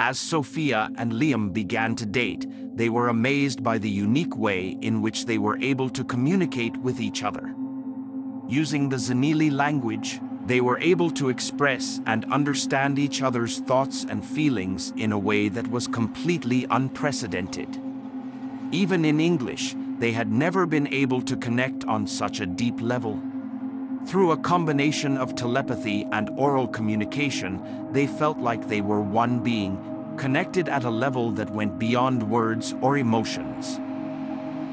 As Sophia and Liam began to date, they were amazed by the unique way in which they were able to communicate with each other. Using the Zannili language, they were able to express and understand each other's thoughts and feelings in a way that was completely unprecedented. Even in English, they had never been able to connect on such a deep level. Through a combination of telepathy and oral communication, they felt like they were one being, connected at a level that went beyond words or emotions.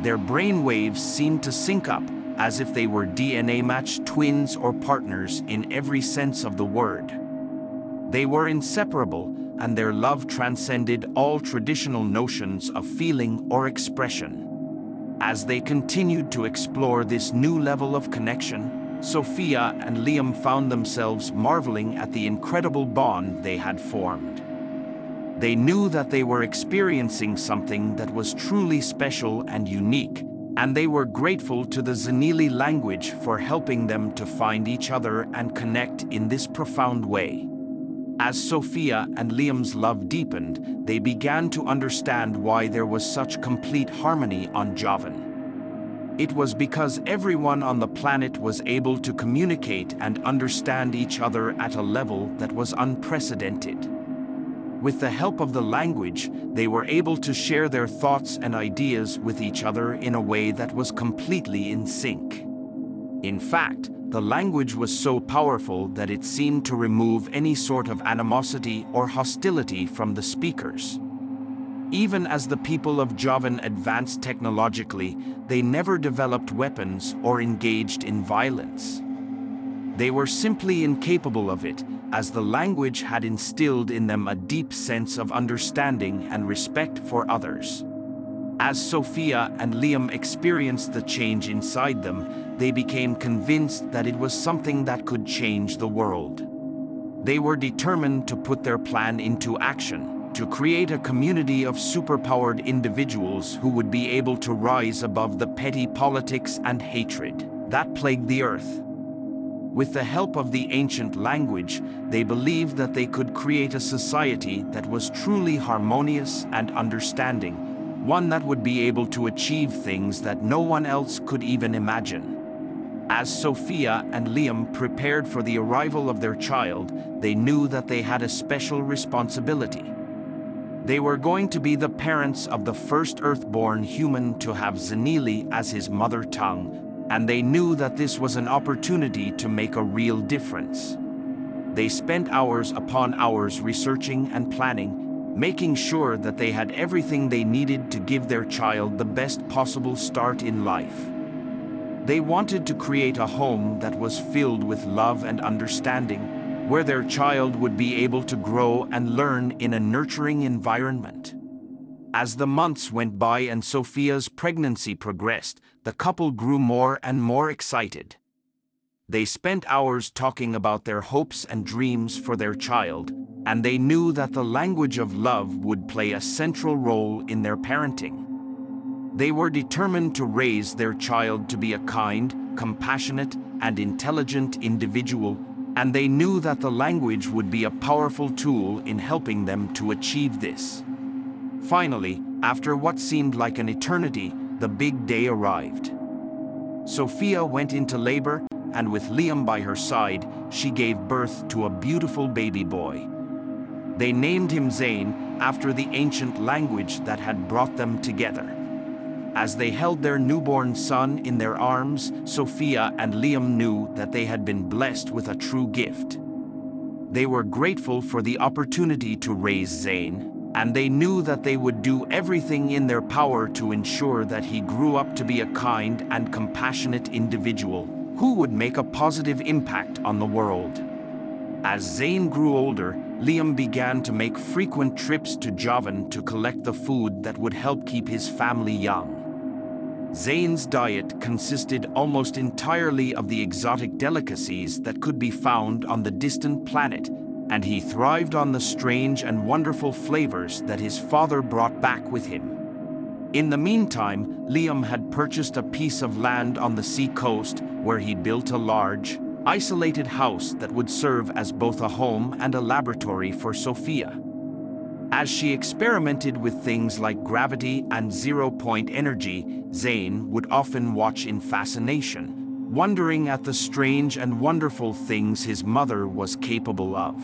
Their brain waves seemed to sync up as if they were DNA matched twins or partners in every sense of the word. They were inseparable, and their love transcended all traditional notions of feeling or expression. As they continued to explore this new level of connection, Sophia and Liam found themselves marveling at the incredible bond they had formed. They knew that they were experiencing something that was truly special and unique, and they were grateful to the Zannili language for helping them to find each other and connect in this profound way. As Sophia and Liam's love deepened, they began to understand why there was such complete harmony on Jovan. It was because everyone on the planet was able to communicate and understand each other at a level that was unprecedented. With the help of the language, they were able to share their thoughts and ideas with each other in a way that was completely in sync. In fact, the language was so powerful that it seemed to remove any sort of animosity or hostility from the speakers. Even as the people of Jovan advanced technologically, they never developed weapons or engaged in violence. They were simply incapable of it, as the language had instilled in them a deep sense of understanding and respect for others. As Sophia and Liam experienced the change inside them, they became convinced that it was something that could change the world. They were determined to put their plan into action, to create a community of superpowered individuals who would be able to rise above the petty politics and hatred that plagued the earth. With the help of the ancient language, they believed that they could create a society that was truly harmonious and understanding, one that would be able to achieve things that no one else could even imagine. As Sophia and Liam prepared for the arrival of their child, they knew that they had a special responsibility. They were going to be the parents of the first Earthborn human to have Zannili as his mother tongue, and they knew that this was an opportunity to make a real difference. They spent hours upon hours researching and planning, making sure that they had everything they needed to give their child the best possible start in life. They wanted to create a home that was filled with love and understanding, where their child would be able to grow and learn in a nurturing environment. As the months went by and Sophia's pregnancy progressed, the couple grew more and more excited. They spent hours talking about their hopes and dreams for their child, and they knew that the language of love would play a central role in their parenting. They were determined to raise their child to be a kind, compassionate, and intelligent individual, and they knew that the language would be a powerful tool in helping them to achieve this. Finally, after what seemed like an eternity, the big day arrived. Sophia went into labor, and with Liam by her side, she gave birth to a beautiful baby boy. They named him Zane after the ancient language that had brought them together. As they held their newborn son in their arms, Sophia and Liam knew that they had been blessed with a true gift. They were grateful for the opportunity to raise Zane, and they knew that they would do everything in their power to ensure that he grew up to be a kind and compassionate individual who would make a positive impact on the world. As Zane grew older, Liam began to make frequent trips to Jovan to collect the food that would help keep his family young. Zane's diet consisted almost entirely of the exotic delicacies that could be found on the distant planet and he thrived on the strange and wonderful flavors that his father brought back with him. In the meantime, Liam had purchased a piece of land on the sea coast where he built a large, isolated house that would serve as both a home and a laboratory for Sophia. As she experimented with things like gravity and zero point energy, Zane would often watch in fascination, wondering at the strange and wonderful things his mother was capable of.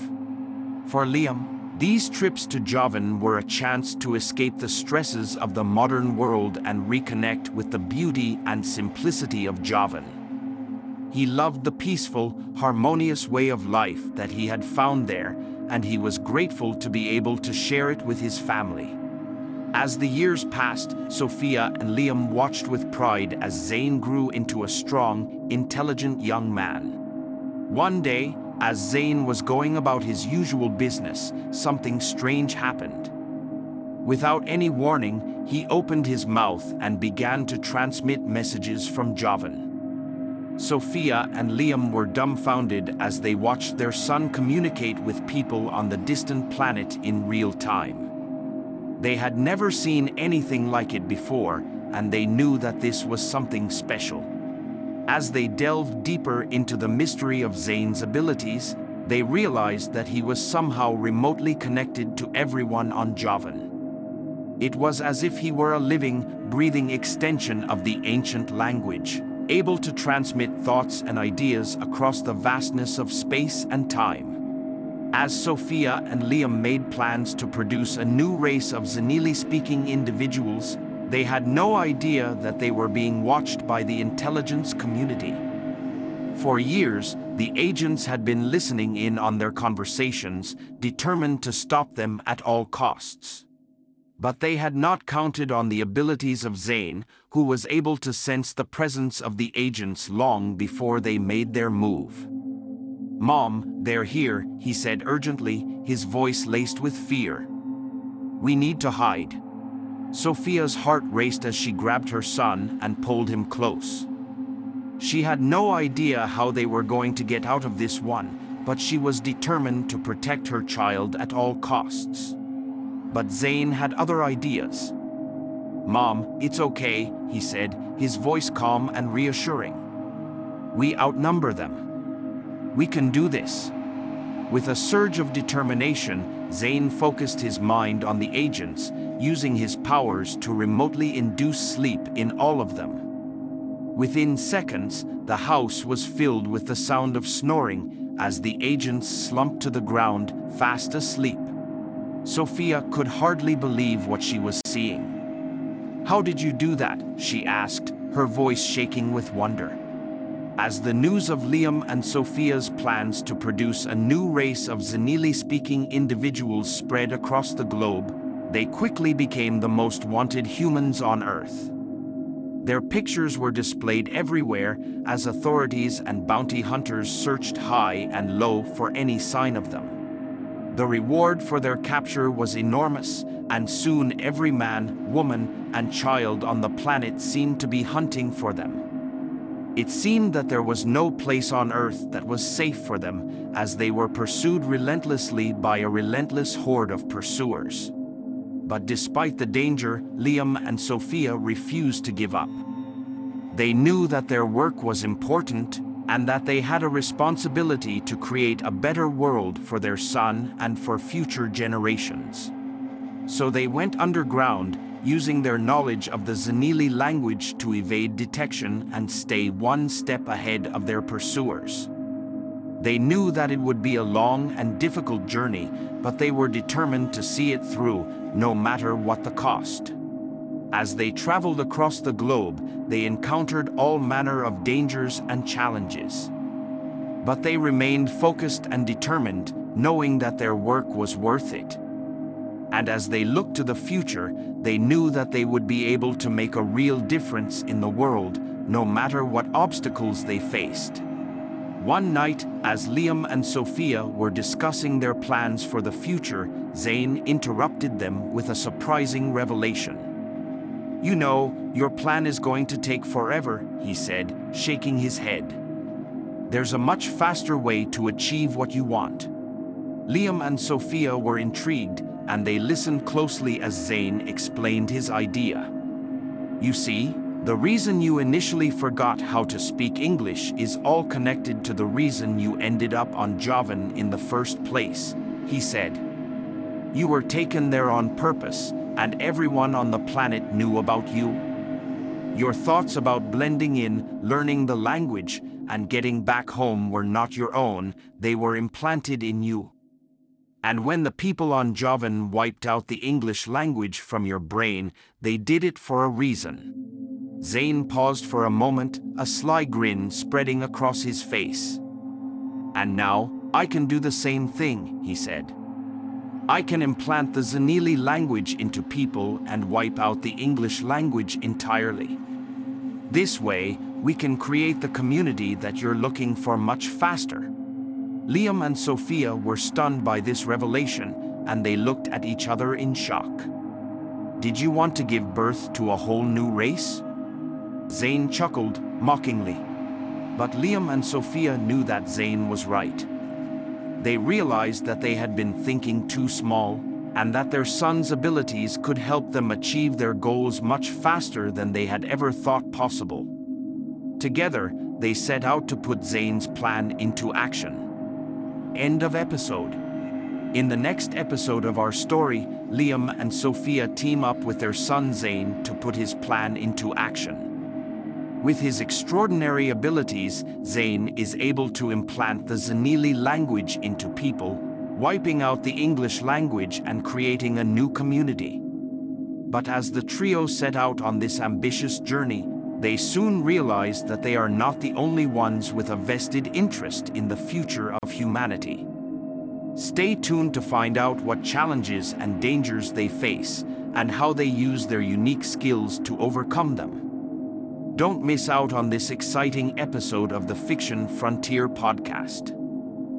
For Liam, these trips to Javan were a chance to escape the stresses of the modern world and reconnect with the beauty and simplicity of Javan. He loved the peaceful, harmonious way of life that he had found there and he was grateful to be able to share it with his family. As the years passed, Sophia and Liam watched with pride as Zane grew into a strong, intelligent young man. One day, as Zane was going about his usual business, something strange happened. Without any warning, he opened his mouth and began to transmit messages from Jovan. Sophia and Liam were dumbfounded as they watched their son communicate with people on the distant planet in real time. They had never seen anything like it before, and they knew that this was something special. As they delved deeper into the mystery of Zane's abilities, they realized that he was somehow remotely connected to everyone on Jovan. It was as if he were a living, breathing extension of the ancient language able to transmit thoughts and ideas across the vastness of space and time. As Sophia and Liam made plans to produce a new race of Zannili-speaking individuals, they had no idea that they were being watched by the intelligence community. For years, the agents had been listening in on their conversations, determined to stop them at all costs. But they had not counted on the abilities of Zane, who was able to sense the presence of the agents long before they made their move. Mom, they're here, he said urgently, his voice laced with fear. We need to hide. Sophia's heart raced as she grabbed her son and pulled him close. She had no idea how they were going to get out of this one, but she was determined to protect her child at all costs. But Zane had other ideas. Mom, it's okay, he said, his voice calm and reassuring. We outnumber them. We can do this. With a surge of determination, Zane focused his mind on the agents, using his powers to remotely induce sleep in all of them. Within seconds, the house was filled with the sound of snoring as the agents slumped to the ground, fast asleep. Sophia could hardly believe what she was seeing. How did you do that? she asked, her voice shaking with wonder. As the news of Liam and Sophia's plans to produce a new race of Zannili-speaking individuals spread across the globe, they quickly became the most wanted humans on Earth. Their pictures were displayed everywhere as authorities and bounty hunters searched high and low for any sign of them. The reward for their capture was enormous, and soon every man, woman, and child on the planet seemed to be hunting for them. It seemed that there was no place on Earth that was safe for them, as they were pursued relentlessly by a relentless horde of pursuers. But despite the danger, Liam and Sophia refused to give up. They knew that their work was important and that they had a responsibility to create a better world for their son and for future generations. So they went underground, using their knowledge of the Zannili language to evade detection and stay one step ahead of their pursuers. They knew that it would be a long and difficult journey, but they were determined to see it through, no matter what the cost. As they traveled across the globe, they encountered all manner of dangers and challenges. But they remained focused and determined, knowing that their work was worth it. And as they looked to the future, they knew that they would be able to make a real difference in the world, no matter what obstacles they faced. One night, as Liam and Sophia were discussing their plans for the future, Zane interrupted them with a surprising revelation. You know, your plan is going to take forever, he said, shaking his head. There's a much faster way to achieve what you want. Liam and Sophia were intrigued, and they listened closely as Zane explained his idea. You see, the reason you initially forgot how to speak English is all connected to the reason you ended up on Jovan in the first place, he said. You were taken there on purpose, and everyone on the planet knew about you. Your thoughts about blending in, learning the language, and getting back home were not your own, they were implanted in you. And when the people on Jovan wiped out the English language from your brain, they did it for a reason. Zane paused for a moment, a sly grin spreading across his face. And now, I can do the same thing, he said. I can implant the Zannili language into people and wipe out the English language entirely. This way, we can create the community that you're looking for much faster. Liam and Sophia were stunned by this revelation, and they looked at each other in shock. Did you want to give birth to a whole new race? Zane chuckled mockingly. But Liam and Sophia knew that Zane was right. They realized that they had been thinking too small and that their son's abilities could help them achieve their goals much faster than they had ever thought possible. Together, they set out to put Zane's plan into action. End of episode. In the next episode of our story, Liam and Sophia team up with their son Zane to put his plan into action. With his extraordinary abilities, Zane is able to implant the Zannili language into people, wiping out the English language and creating a new community. But as the trio set out on this ambitious journey, they soon realize that they are not the only ones with a vested interest in the future of humanity. Stay tuned to find out what challenges and dangers they face and how they use their unique skills to overcome them. Don't miss out on this exciting episode of the Fiction Frontier podcast.